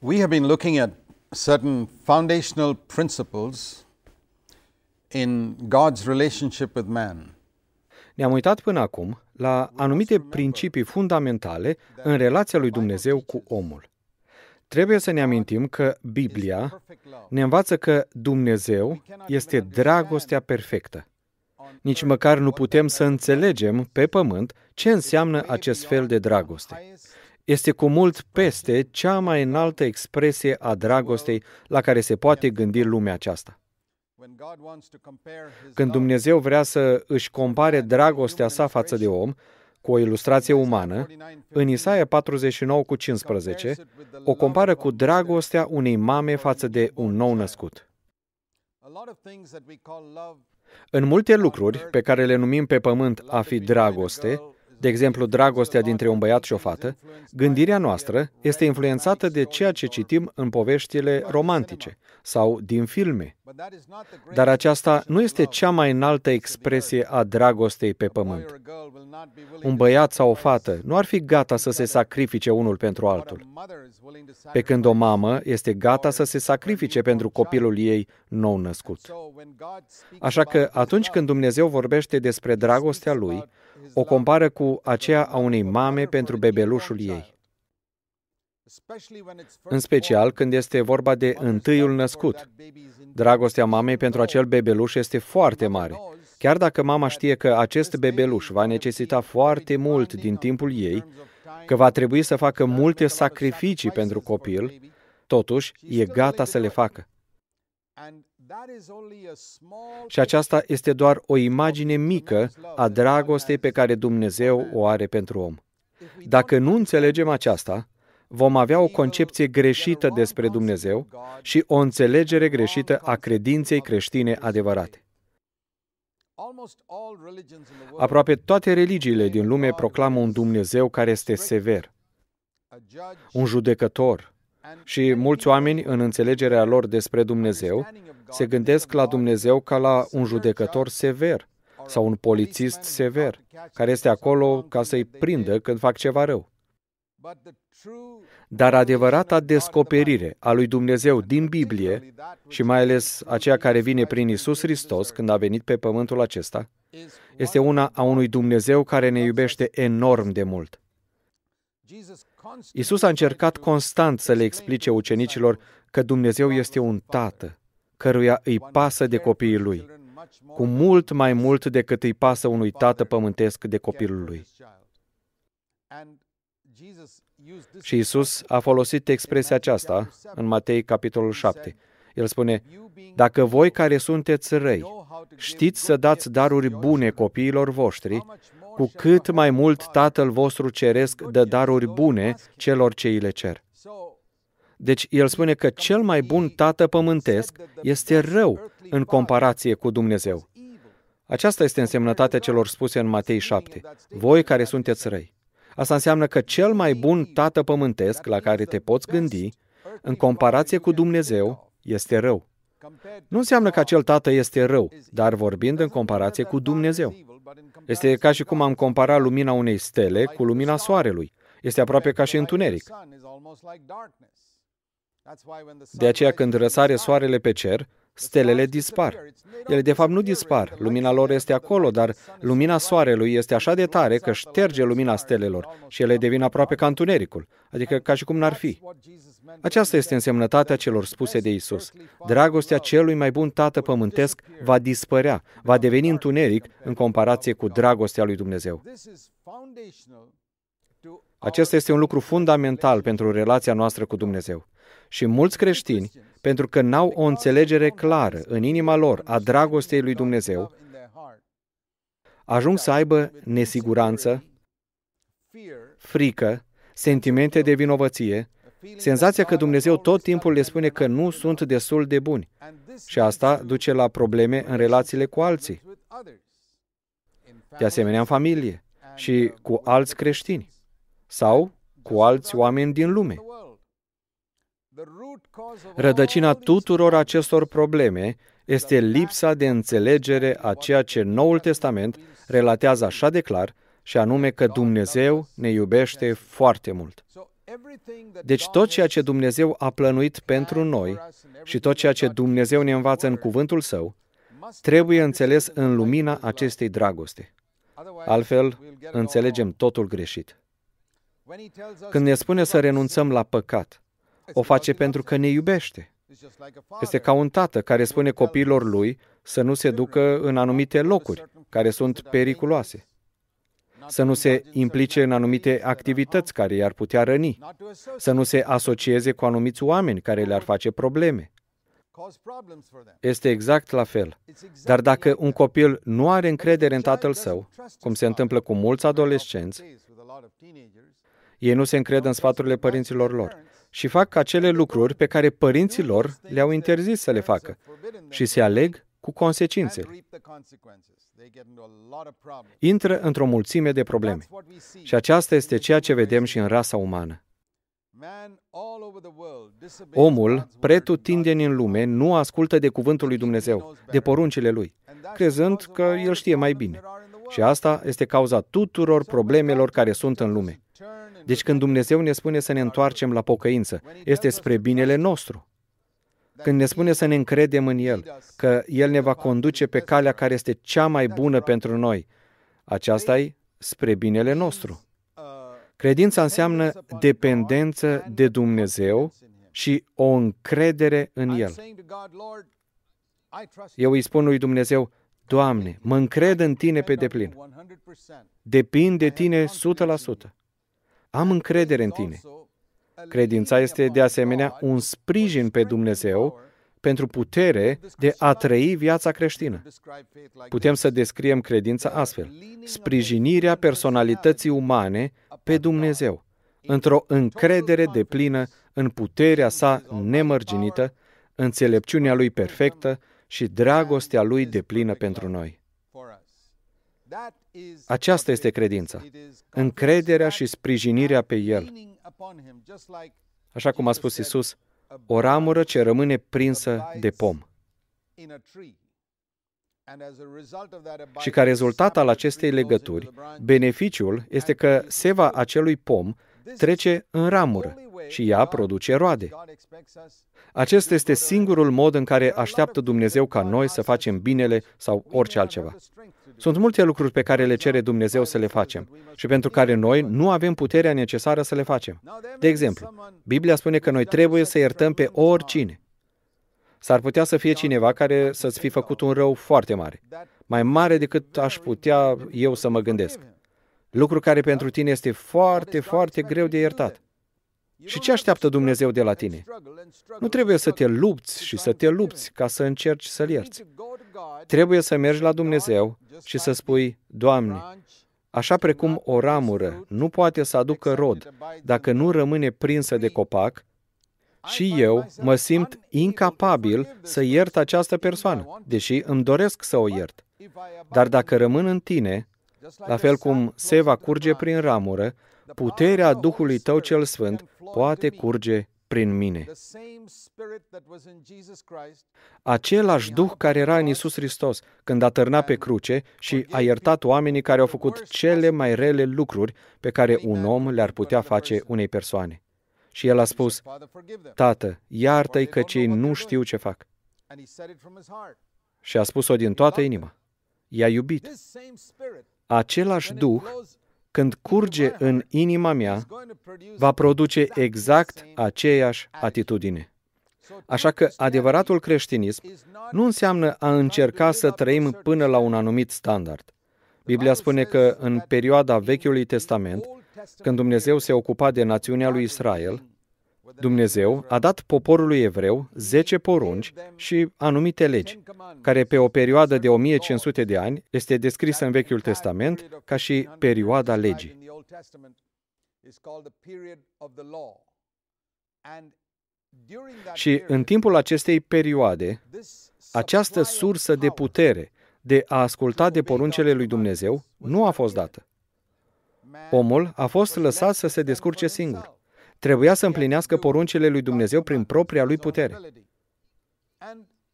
We have been looking at certain foundational principles in God's relationship with man. Ne-am uitat până acum la anumite principii fundamentale în relația lui Dumnezeu cu omul. Trebuie să ne amintim că Biblia ne învață că Dumnezeu este dragostea perfectă. Nici măcar nu putem să înțelegem pe pământ ce înseamnă acest fel de dragoste. Este cu mult peste cea mai înaltă expresie a dragostei la care se poate gândi lumea aceasta. Când Dumnezeu vrea să își compare dragostea sa față de om cu o ilustrație umană, în Isaia 49 cu 15, o compară cu dragostea unei mame față de un nou născut. În multe lucruri pe care le numim pe pământ a fi dragoste, de exemplu dragostea dintre un băiat și o fată, gândirea noastră este influențată de ceea ce citim în poveștile romantice sau din filme. Dar aceasta nu este cea mai înaltă expresie a dragostei pe pământ. Un băiat sau o fată nu ar fi gata să se sacrifice unul pentru altul. Pe când o mamă este gata să se sacrifice pentru copilul ei nou născut. Așa că atunci când Dumnezeu vorbește despre dragostea lui, o compară cu aceea a unei mame pentru bebelușul ei. În special când este vorba de întâiul născut. Dragostea mamei pentru acel bebeluș este foarte mare. Chiar dacă mama știe că acest bebeluș va necesita foarte mult din timpul ei, că va trebui să facă multe sacrificii pentru copil, totuși e gata să le facă. Și aceasta este doar o imagine mică a dragostei pe care Dumnezeu o are pentru om. Dacă nu înțelegem aceasta, vom avea o concepție greșită despre Dumnezeu și o înțelegere greșită a credinței creștine adevărate. Aproape toate religiile din lume proclamă un Dumnezeu care este sever, un judecător, și mulți oameni, în înțelegerea lor despre Dumnezeu, se gândesc la Dumnezeu ca la un judecător sever sau un polițist sever, care este acolo ca să-i prindă când fac ceva rău. Dar adevărata descoperire a lui Dumnezeu din Biblie, și mai ales aceea care vine prin Isus Hristos când a venit pe pământul acesta, este una a unui Dumnezeu care ne iubește enorm de mult. Isus a încercat constant să le explice ucenicilor că Dumnezeu este un tată, căruia îi pasă de copiii lui, cu mult mai mult decât îi pasă unui tată pământesc de copilul lui. Și Isus a folosit expresia aceasta în Matei, capitolul 7. El spune, Dacă voi care sunteți răi știți să dați daruri bune copiilor voștri, cu cât mai mult Tatăl vostru ceresc dă daruri bune celor ce îi le cer. Deci el spune că cel mai bun tată pământesc este rău în comparație cu Dumnezeu. Aceasta este însemnătatea celor spuse în Matei 7. Voi care sunteți răi. Asta înseamnă că cel mai bun tată pământesc la care te poți gândi, în comparație cu Dumnezeu, este rău. Nu înseamnă că acel tată este rău, dar vorbind în comparație cu Dumnezeu. Este ca și cum am compara lumina unei stele cu lumina soarelui. Este aproape ca și întuneric. De aceea când răsare soarele pe cer, stelele dispar. Ele de fapt nu dispar, lumina lor este acolo, dar lumina soarelui este așa de tare că șterge lumina stelelor și ele devin aproape ca întunericul, adică ca și cum n-ar fi. Aceasta este însemnătatea celor spuse de Isus. Dragostea celui mai bun tată pământesc va dispărea, va deveni întuneric în comparație cu dragostea lui Dumnezeu. Acesta este un lucru fundamental pentru relația noastră cu Dumnezeu. Și mulți creștini, pentru că n-au o înțelegere clară în inima lor a dragostei lui Dumnezeu, ajung să aibă nesiguranță, frică, sentimente de vinovăție, senzația că Dumnezeu tot timpul le spune că nu sunt destul de buni. Și asta duce la probleme în relațiile cu alții. De asemenea, în familie și cu alți creștini sau cu alți oameni din lume. Rădăcina tuturor acestor probleme este lipsa de înțelegere a ceea ce Noul Testament relatează așa de clar, și anume că Dumnezeu ne iubește foarte mult. Deci tot ceea ce Dumnezeu a plănuit pentru noi și tot ceea ce Dumnezeu ne învață în cuvântul Său, trebuie înțeles în lumina acestei dragoste. Altfel, înțelegem totul greșit. Când ne spune să renunțăm la păcat, o face pentru că ne iubește. Este ca un tată care spune copiilor lui să nu se ducă în anumite locuri care sunt periculoase, să nu se implice în anumite activități care i-ar putea răni, să nu se asocieze cu anumiți oameni care le-ar face probleme. Este exact la fel. Dar dacă un copil nu are încredere în tatăl său, cum se întâmplă cu mulți adolescenți, ei nu se încred în sfaturile părinților lor și fac acele lucruri pe care părinții lor le-au interzis să le facă și se aleg cu consecințele. Intră într-o mulțime de probleme. Și aceasta este ceea ce vedem și în rasa umană. Omul, pretutindeni în lume, nu ascultă de cuvântul lui Dumnezeu, de poruncile lui, crezând că el știe mai bine. Și asta este cauza tuturor problemelor care sunt în lume. Deci când Dumnezeu ne spune să ne întoarcem la pocăință, este spre binele nostru. Când ne spune să ne încredem în El, că El ne va conduce pe calea care este cea mai bună pentru noi, aceasta e spre binele nostru. Credința înseamnă dependență de Dumnezeu și o încredere în El. Eu îi spun lui Dumnezeu, Doamne, mă încred în Tine pe deplin. Depind de Tine 100%. Am încredere în Tine. Credința este de asemenea un sprijin pe Dumnezeu pentru putere de a trăi viața creștină. Putem să descriem credința astfel. Sprijinirea personalității umane pe Dumnezeu, într-o încredere de plină în puterea sa nemărginită, înțelepciunea lui perfectă și dragostea lui de plină pentru noi. Aceasta este credința, încrederea și sprijinirea pe El. Așa cum a spus Isus, o ramură ce rămâne prinsă de pom. Și ca rezultat al acestei legături, beneficiul este că seva acelui pom trece în ramură și ea produce roade. Acesta este singurul mod în care așteaptă Dumnezeu ca noi să facem binele sau orice altceva. Sunt multe lucruri pe care le cere Dumnezeu să le facem și pentru care noi nu avem puterea necesară să le facem. De exemplu, Biblia spune că noi trebuie să iertăm pe oricine. S-ar putea să fie cineva care să-ți fi făcut un rău foarte mare, mai mare decât aș putea eu să mă gândesc. Lucru care pentru tine este foarte, foarte greu de iertat. Și ce așteaptă Dumnezeu de la tine? Nu trebuie să te lupți și să te lupți ca să încerci să-L ierți. Trebuie să mergi la Dumnezeu și să spui, Doamne, așa precum o ramură nu poate să aducă rod dacă nu rămâne prinsă de copac, și eu mă simt incapabil să iert această persoană, deși îmi doresc să o iert. Dar dacă rămân în tine, la fel cum se va curge prin ramură, puterea Duhului Tău cel Sfânt poate curge prin mine. Același Duh care era în Isus Hristos când a târnat pe cruce și a iertat oamenii care au făcut cele mai rele lucruri pe care un om le-ar putea face unei persoane. Și el a spus, Tată, iartă-i că cei nu știu ce fac. Și a spus-o din toată inima. I-a iubit. Același Duh când curge în inima mea, va produce exact aceeași atitudine. Așa că adevăratul creștinism nu înseamnă a încerca să trăim până la un anumit standard. Biblia spune că în perioada Vechiului Testament, când Dumnezeu se ocupa de națiunea lui Israel, Dumnezeu a dat poporului evreu 10 porunci și anumite legi, care pe o perioadă de 1500 de ani este descrisă în Vechiul Testament ca și perioada legii. Și în timpul acestei perioade, această sursă de putere de a asculta de poruncele lui Dumnezeu nu a fost dată. Omul a fost lăsat să se descurce singur trebuia să împlinească poruncile lui Dumnezeu prin propria lui putere.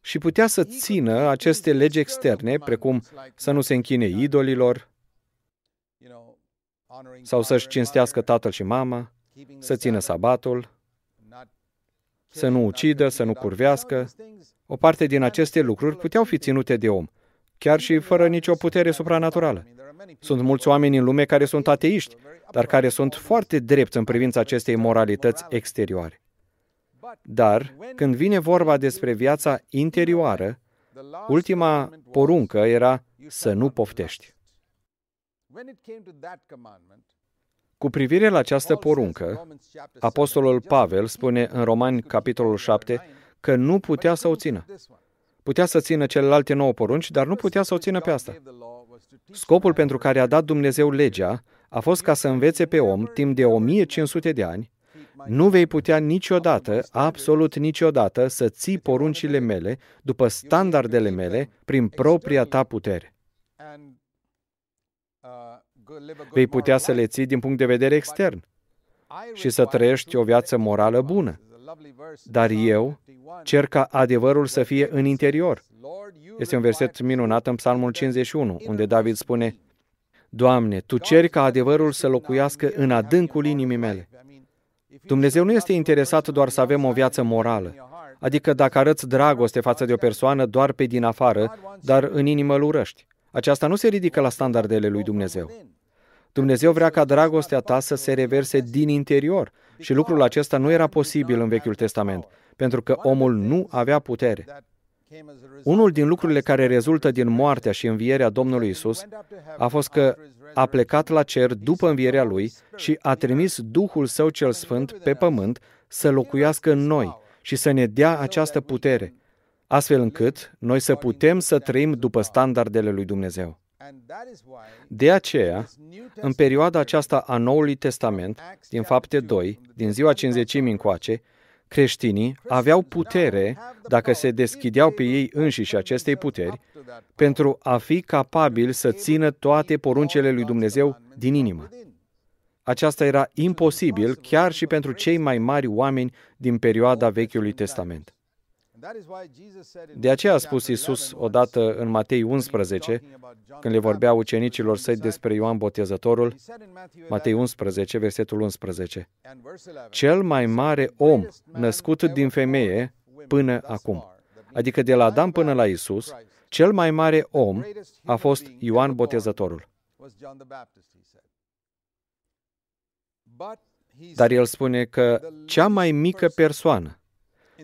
Și putea să țină aceste legi externe, precum să nu se închine idolilor, sau să-și cinstească tatăl și mama, să țină sabatul, să nu ucidă, să nu curvească. O parte din aceste lucruri puteau fi ținute de om, chiar și fără nicio putere supranaturală. Sunt mulți oameni în lume care sunt ateiști, dar care sunt foarte drepți în privința acestei moralități exterioare. Dar, când vine vorba despre viața interioară, ultima poruncă era să nu poftești. Cu privire la această poruncă, Apostolul Pavel spune în Romani, capitolul 7, că nu putea să o țină. Putea să țină celelalte nouă porunci, dar nu putea să o țină pe asta. Scopul pentru care a dat Dumnezeu legea a fost ca să învețe pe om, timp de 1500 de ani, nu vei putea niciodată, absolut niciodată, să ții poruncile mele după standardele mele prin propria ta putere. Vei putea să le ții din punct de vedere extern și să trăiești o viață morală bună. Dar eu cer ca adevărul să fie în interior. Este un verset minunat în Psalmul 51, unde David spune, Doamne, Tu ceri ca adevărul să locuiască în adâncul inimii mele. Dumnezeu nu este interesat doar să avem o viață morală, adică dacă arăți dragoste față de o persoană doar pe din afară, dar în inimă îl urăști. Aceasta nu se ridică la standardele lui Dumnezeu. Dumnezeu vrea ca dragostea ta să se reverse din interior și lucrul acesta nu era posibil în Vechiul Testament, pentru că omul nu avea putere. Unul din lucrurile care rezultă din moartea și învierea Domnului Isus a fost că a plecat la cer după învierea lui și a trimis Duhul Său cel Sfânt pe pământ să locuiască în noi și să ne dea această putere, astfel încât noi să putem să trăim după standardele lui Dumnezeu. De aceea, în perioada aceasta a Noului Testament, din fapte 2, din ziua cinzecimii încoace, creștinii aveau putere, dacă se deschideau pe ei înșiși acestei puteri, pentru a fi capabili să țină toate poruncele lui Dumnezeu din inimă. Aceasta era imposibil chiar și pentru cei mai mari oameni din perioada Vechiului Testament. De aceea a spus Isus odată în Matei 11, când le vorbea ucenicilor săi despre Ioan Botezătorul, Matei 11, versetul 11, Cel mai mare om născut din femeie până acum, adică de la Adam până la Isus, cel mai mare om a fost Ioan Botezătorul. Dar el spune că cea mai mică persoană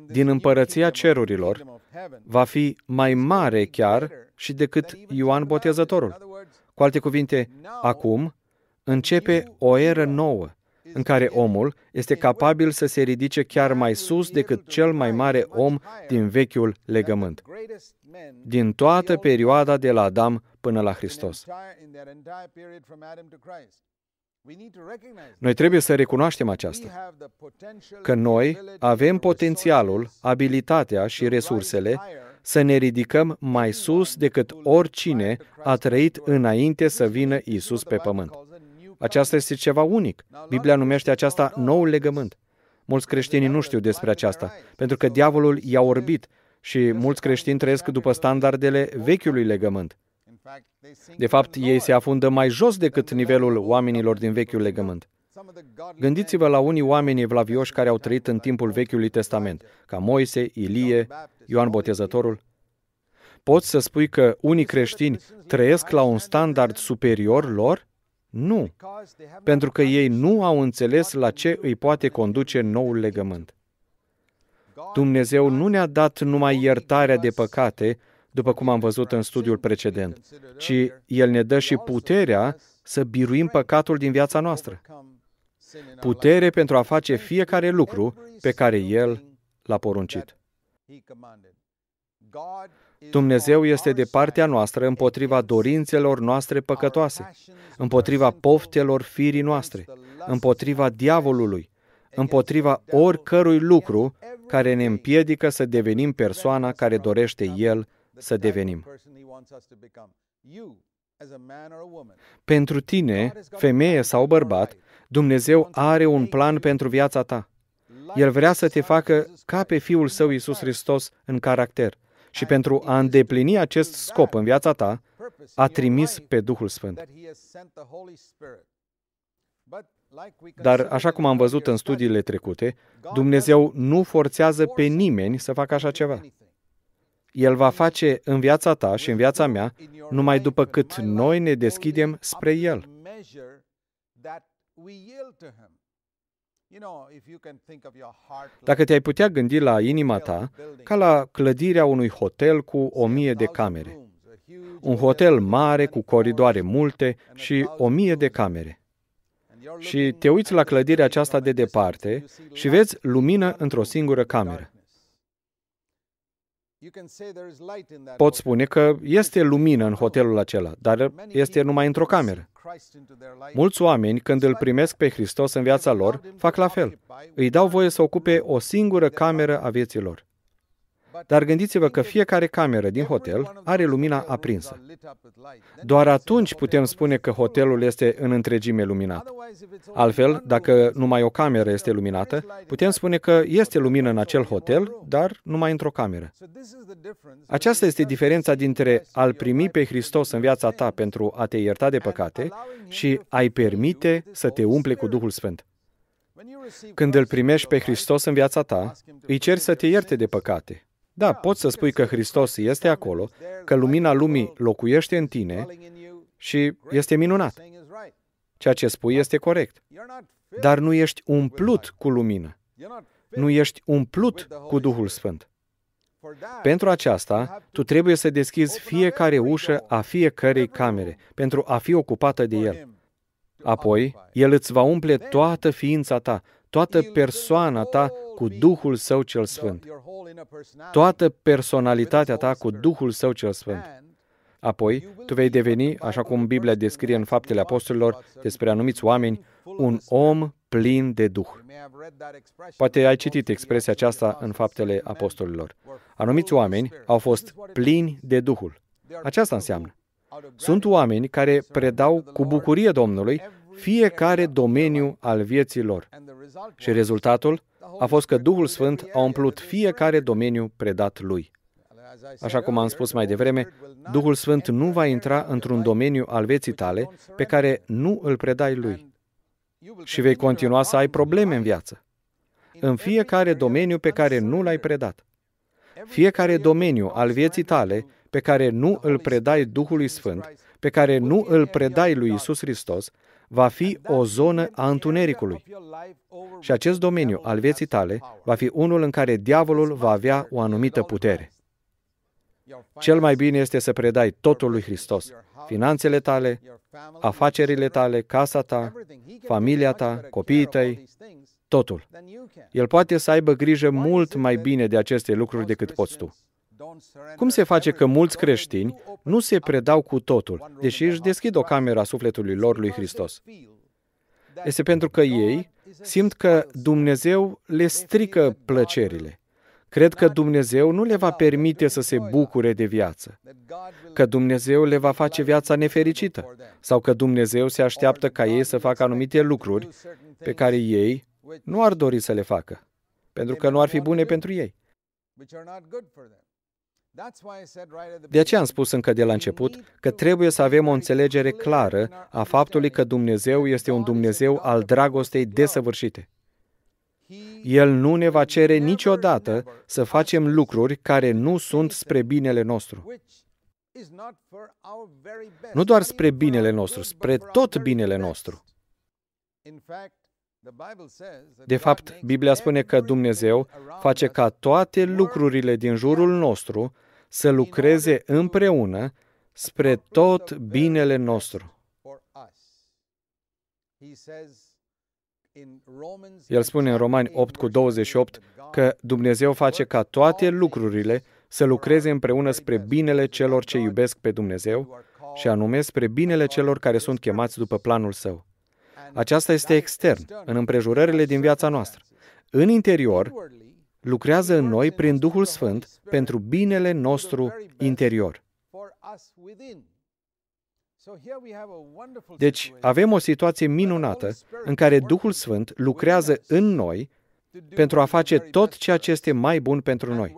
din împărăția cerurilor va fi mai mare chiar și decât Ioan Botezătorul. Cu alte cuvinte, acum începe o eră nouă în care omul este capabil să se ridice chiar mai sus decât cel mai mare om din vechiul legământ, din toată perioada de la Adam până la Hristos. Noi trebuie să recunoaștem aceasta, că noi avem potențialul, abilitatea și resursele să ne ridicăm mai sus decât oricine a trăit înainte să vină Isus pe pământ. Aceasta este ceva unic. Biblia numește aceasta nou legământ. Mulți creștini nu știu despre aceasta, pentru că diavolul i-a orbit și mulți creștini trăiesc după standardele vechiului legământ. De fapt, ei se afundă mai jos decât nivelul oamenilor din Vechiul Legământ. Gândiți-vă la unii oameni evlavioși care au trăit în timpul Vechiului Testament, ca Moise, Ilie, Ioan Botezătorul. Poți să spui că unii creștini trăiesc la un standard superior lor? Nu, pentru că ei nu au înțeles la ce îi poate conduce noul legământ. Dumnezeu nu ne-a dat numai iertarea de păcate, după cum am văzut în studiul precedent, ci El ne dă și puterea să biruim păcatul din viața noastră. Putere pentru a face fiecare lucru pe care El l-a poruncit. Dumnezeu este de partea noastră împotriva dorințelor noastre păcătoase, împotriva poftelor firii noastre, împotriva diavolului, împotriva oricărui lucru care ne împiedică să devenim persoana care dorește El să devenim. Pentru tine, femeie sau bărbat, Dumnezeu are un plan pentru viața ta. El vrea să te facă ca pe Fiul Său Iisus Hristos în caracter. Și pentru a îndeplini acest scop în viața ta, a trimis pe Duhul Sfânt. Dar, așa cum am văzut în studiile trecute, Dumnezeu nu forțează pe nimeni să facă așa ceva. El va face în viața ta și în viața mea numai după cât noi ne deschidem spre El. Dacă te-ai putea gândi la inima ta ca la clădirea unui hotel cu o mie de camere. Un hotel mare cu coridoare multe și o mie de camere. Și te uiți la clădirea aceasta de departe și vezi lumină într-o singură cameră. Pot spune că este lumină în hotelul acela, dar este numai într-o cameră. Mulți oameni, când îl primesc pe Hristos în viața lor, fac la fel. Îi dau voie să ocupe o singură cameră a vieții lor. Dar gândiți-vă că fiecare cameră din hotel are lumina aprinsă. Doar atunci putem spune că hotelul este în întregime luminat. Altfel, dacă numai o cameră este luminată, putem spune că este lumină în acel hotel, dar numai într-o cameră. Aceasta este diferența dintre a-L primi pe Hristos în viața ta pentru a te ierta de păcate și a-i permite să te umple cu Duhul Sfânt. Când îl primești pe Hristos în viața ta, îi ceri să te ierte de păcate, da, poți să spui că Hristos este acolo, că lumina lumii locuiește în tine și este minunat. Ceea ce spui este corect. Dar nu ești umplut cu lumină. Nu ești umplut cu Duhul Sfânt. Pentru aceasta, tu trebuie să deschizi fiecare ușă a fiecărei camere pentru a fi ocupată de El. Apoi, El îți va umple toată ființa ta, toată persoana ta cu Duhul Său cel Sfânt. Toată personalitatea ta cu Duhul Său cel Sfânt. Apoi, tu vei deveni, așa cum Biblia descrie în faptele apostolilor despre anumiți oameni, un om plin de Duh. Poate ai citit expresia aceasta în faptele apostolilor. Anumiți oameni au fost plini de Duhul. Aceasta înseamnă. Sunt oameni care predau cu bucurie Domnului fiecare domeniu al vieții lor. Și rezultatul a fost că Duhul Sfânt a umplut fiecare domeniu predat lui. Așa cum am spus mai devreme, Duhul Sfânt nu va intra într-un domeniu al vieții tale pe care nu îl predai lui. Și vei continua să ai probleme în viață. În fiecare domeniu pe care nu l-ai predat. Fiecare domeniu al vieții tale pe care nu îl predai Duhului Sfânt, pe care nu îl predai lui Isus Hristos, va fi o zonă a întunericului. Și acest domeniu al vieții tale va fi unul în care diavolul va avea o anumită putere. Cel mai bine este să predai totul lui Hristos. Finanțele tale, afacerile tale, casa ta, familia ta, copiii tăi, totul. El poate să aibă grijă mult mai bine de aceste lucruri decât poți tu. Cum se face că mulți creștini nu se predau cu totul, deși își deschid o cameră a sufletului lor lui Hristos? Este pentru că ei simt că Dumnezeu le strică plăcerile. Cred că Dumnezeu nu le va permite să se bucure de viață, că Dumnezeu le va face viața nefericită sau că Dumnezeu se așteaptă ca ei să facă anumite lucruri pe care ei nu ar dori să le facă, pentru că nu ar fi bune pentru ei. De aceea am spus încă de la început că trebuie să avem o înțelegere clară a faptului că Dumnezeu este un Dumnezeu al dragostei desăvârșite. El nu ne va cere niciodată să facem lucruri care nu sunt spre binele nostru. Nu doar spre binele nostru, spre tot binele nostru. De fapt, Biblia spune că Dumnezeu face ca toate lucrurile din jurul nostru să lucreze împreună spre tot binele nostru. El spune în Romani 8 cu 28 că Dumnezeu face ca toate lucrurile să lucreze împreună spre binele celor ce iubesc pe Dumnezeu și anume spre binele celor care sunt chemați după planul său. Aceasta este extern, în împrejurările din viața noastră. În interior, lucrează în noi prin Duhul Sfânt pentru binele nostru interior. Deci, avem o situație minunată în care Duhul Sfânt lucrează în noi pentru a face tot ceea ce este mai bun pentru noi.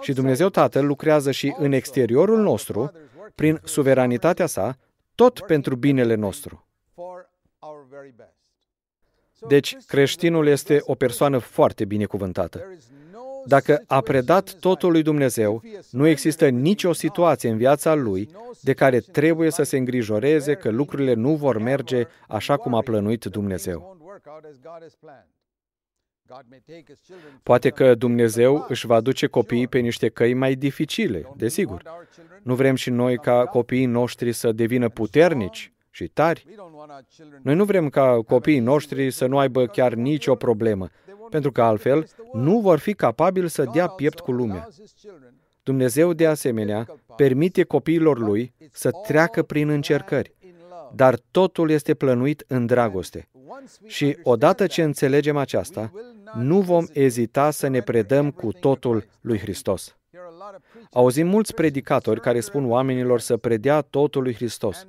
Și Dumnezeu Tatăl lucrează și în exteriorul nostru, prin suveranitatea sa, tot pentru binele nostru. Deci, creștinul este o persoană foarte binecuvântată. Dacă a predat totul lui Dumnezeu, nu există nicio situație în viața lui de care trebuie să se îngrijoreze că lucrurile nu vor merge așa cum a plănuit Dumnezeu. Poate că Dumnezeu își va duce copiii pe niște căi mai dificile, desigur. Nu vrem și noi ca copiii noștri să devină puternici și tari. Noi nu vrem ca copiii noștri să nu aibă chiar nicio problemă, pentru că altfel nu vor fi capabili să dea piept cu lumea. Dumnezeu, de asemenea, permite copiilor lui să treacă prin încercări, dar totul este plănuit în dragoste. Și odată ce înțelegem aceasta, nu vom ezita să ne predăm cu totul lui Hristos. Auzim mulți predicatori care spun oamenilor să predea totul lui Hristos.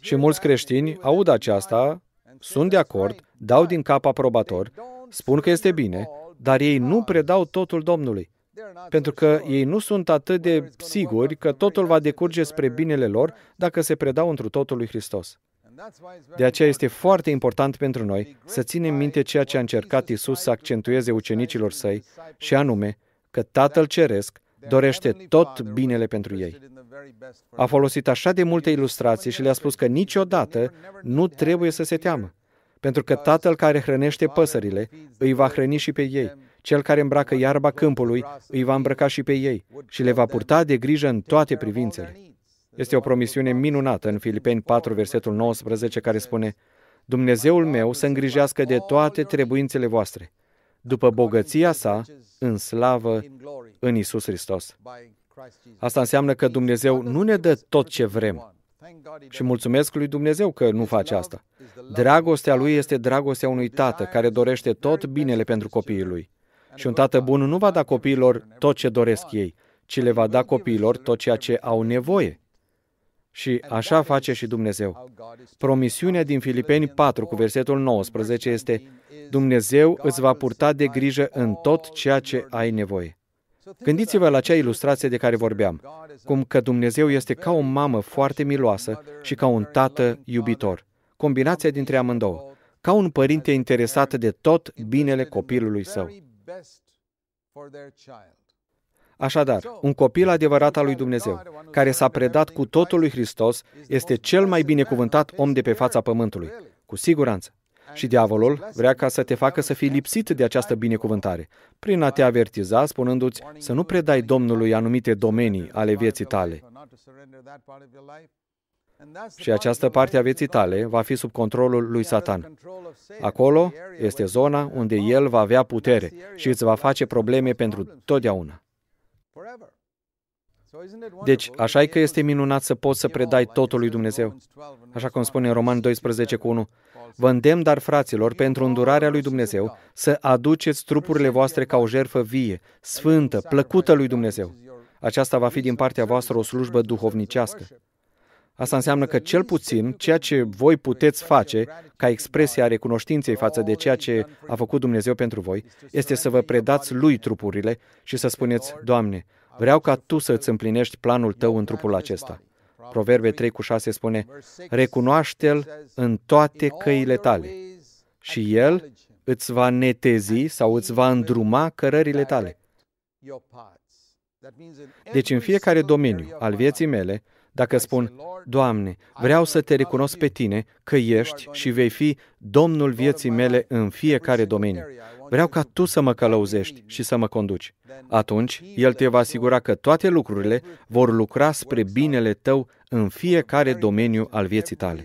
Și mulți creștini aud aceasta, sunt de acord, dau din cap aprobator, spun că este bine, dar ei nu predau totul Domnului. Pentru că ei nu sunt atât de siguri că totul va decurge spre binele lor dacă se predau întru totul lui Hristos. De aceea este foarte important pentru noi să ținem minte ceea ce a încercat Isus să accentueze ucenicilor săi, și anume că Tatăl Ceresc dorește tot binele pentru ei. A folosit așa de multe ilustrații și le-a spus că niciodată nu trebuie să se teamă, pentru că Tatăl care hrănește păsările îi va hrăni și pe ei. Cel care îmbracă iarba câmpului îi va îmbrăca și pe ei și le va purta de grijă în toate privințele. Este o promisiune minunată în Filipeni 4, versetul 19, care spune Dumnezeul meu să îngrijească de toate trebuințele voastre, după bogăția sa, în slavă, în Isus Hristos. Asta înseamnă că Dumnezeu nu ne dă tot ce vrem. Și mulțumesc lui Dumnezeu că nu face asta. Dragostea lui este dragostea unui tată care dorește tot binele pentru copiii lui. Și un tată bun nu va da copiilor tot ce doresc ei, ci le va da copiilor tot ceea ce au nevoie. Și așa face și Dumnezeu. Promisiunea din Filipeni 4 cu versetul 19 este Dumnezeu îți va purta de grijă în tot ceea ce ai nevoie. Gândiți-vă la acea ilustrație de care vorbeam, cum că Dumnezeu este ca o mamă foarte miloasă și ca un tată iubitor. Combinația dintre amândouă, ca un părinte interesat de tot binele copilului său. Așadar, un copil adevărat al lui Dumnezeu, care s-a predat cu totul lui Hristos, este cel mai binecuvântat om de pe fața pământului, cu siguranță. Și diavolul vrea ca să te facă să fii lipsit de această binecuvântare, prin a te avertiza, spunându-ți să nu predai Domnului anumite domenii ale vieții tale. Și această parte a vieții tale va fi sub controlul lui Satan. Acolo este zona unde el va avea putere și îți va face probleme pentru totdeauna. Deci, așa e că este minunat să poți să predai totul lui Dumnezeu. Așa cum spune în Roman 12 cu 1. Vă îndemn, dar, fraților, pentru îndurarea lui Dumnezeu, să aduceți trupurile voastre ca o jerfă vie, sfântă, plăcută lui Dumnezeu. Aceasta va fi din partea voastră o slujbă duhovnicească. Asta înseamnă că cel puțin ceea ce voi puteți face ca expresia a recunoștinței față de ceea ce a făcut Dumnezeu pentru voi este să vă predați lui trupurile și să spuneți, Doamne, vreau ca Tu să îți împlinești planul Tău în trupul acesta. Proverbe 3 cu 6 spune, recunoaște-L în toate căile tale și El îți va netezi sau îți va îndruma cărările tale. Deci în fiecare domeniu al vieții mele, dacă spun, Doamne, vreau să te recunosc pe Tine că ești și vei fi Domnul vieții mele în fiecare domeniu. Vreau ca Tu să mă călăuzești și să mă conduci. Atunci, El te va asigura că toate lucrurile vor lucra spre binele Tău în fiecare domeniu al vieții tale.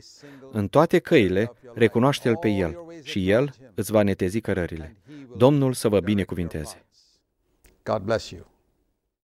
În toate căile, recunoaște-L pe El și El îți va netezi cărările. Domnul să vă binecuvinteze. God bless you.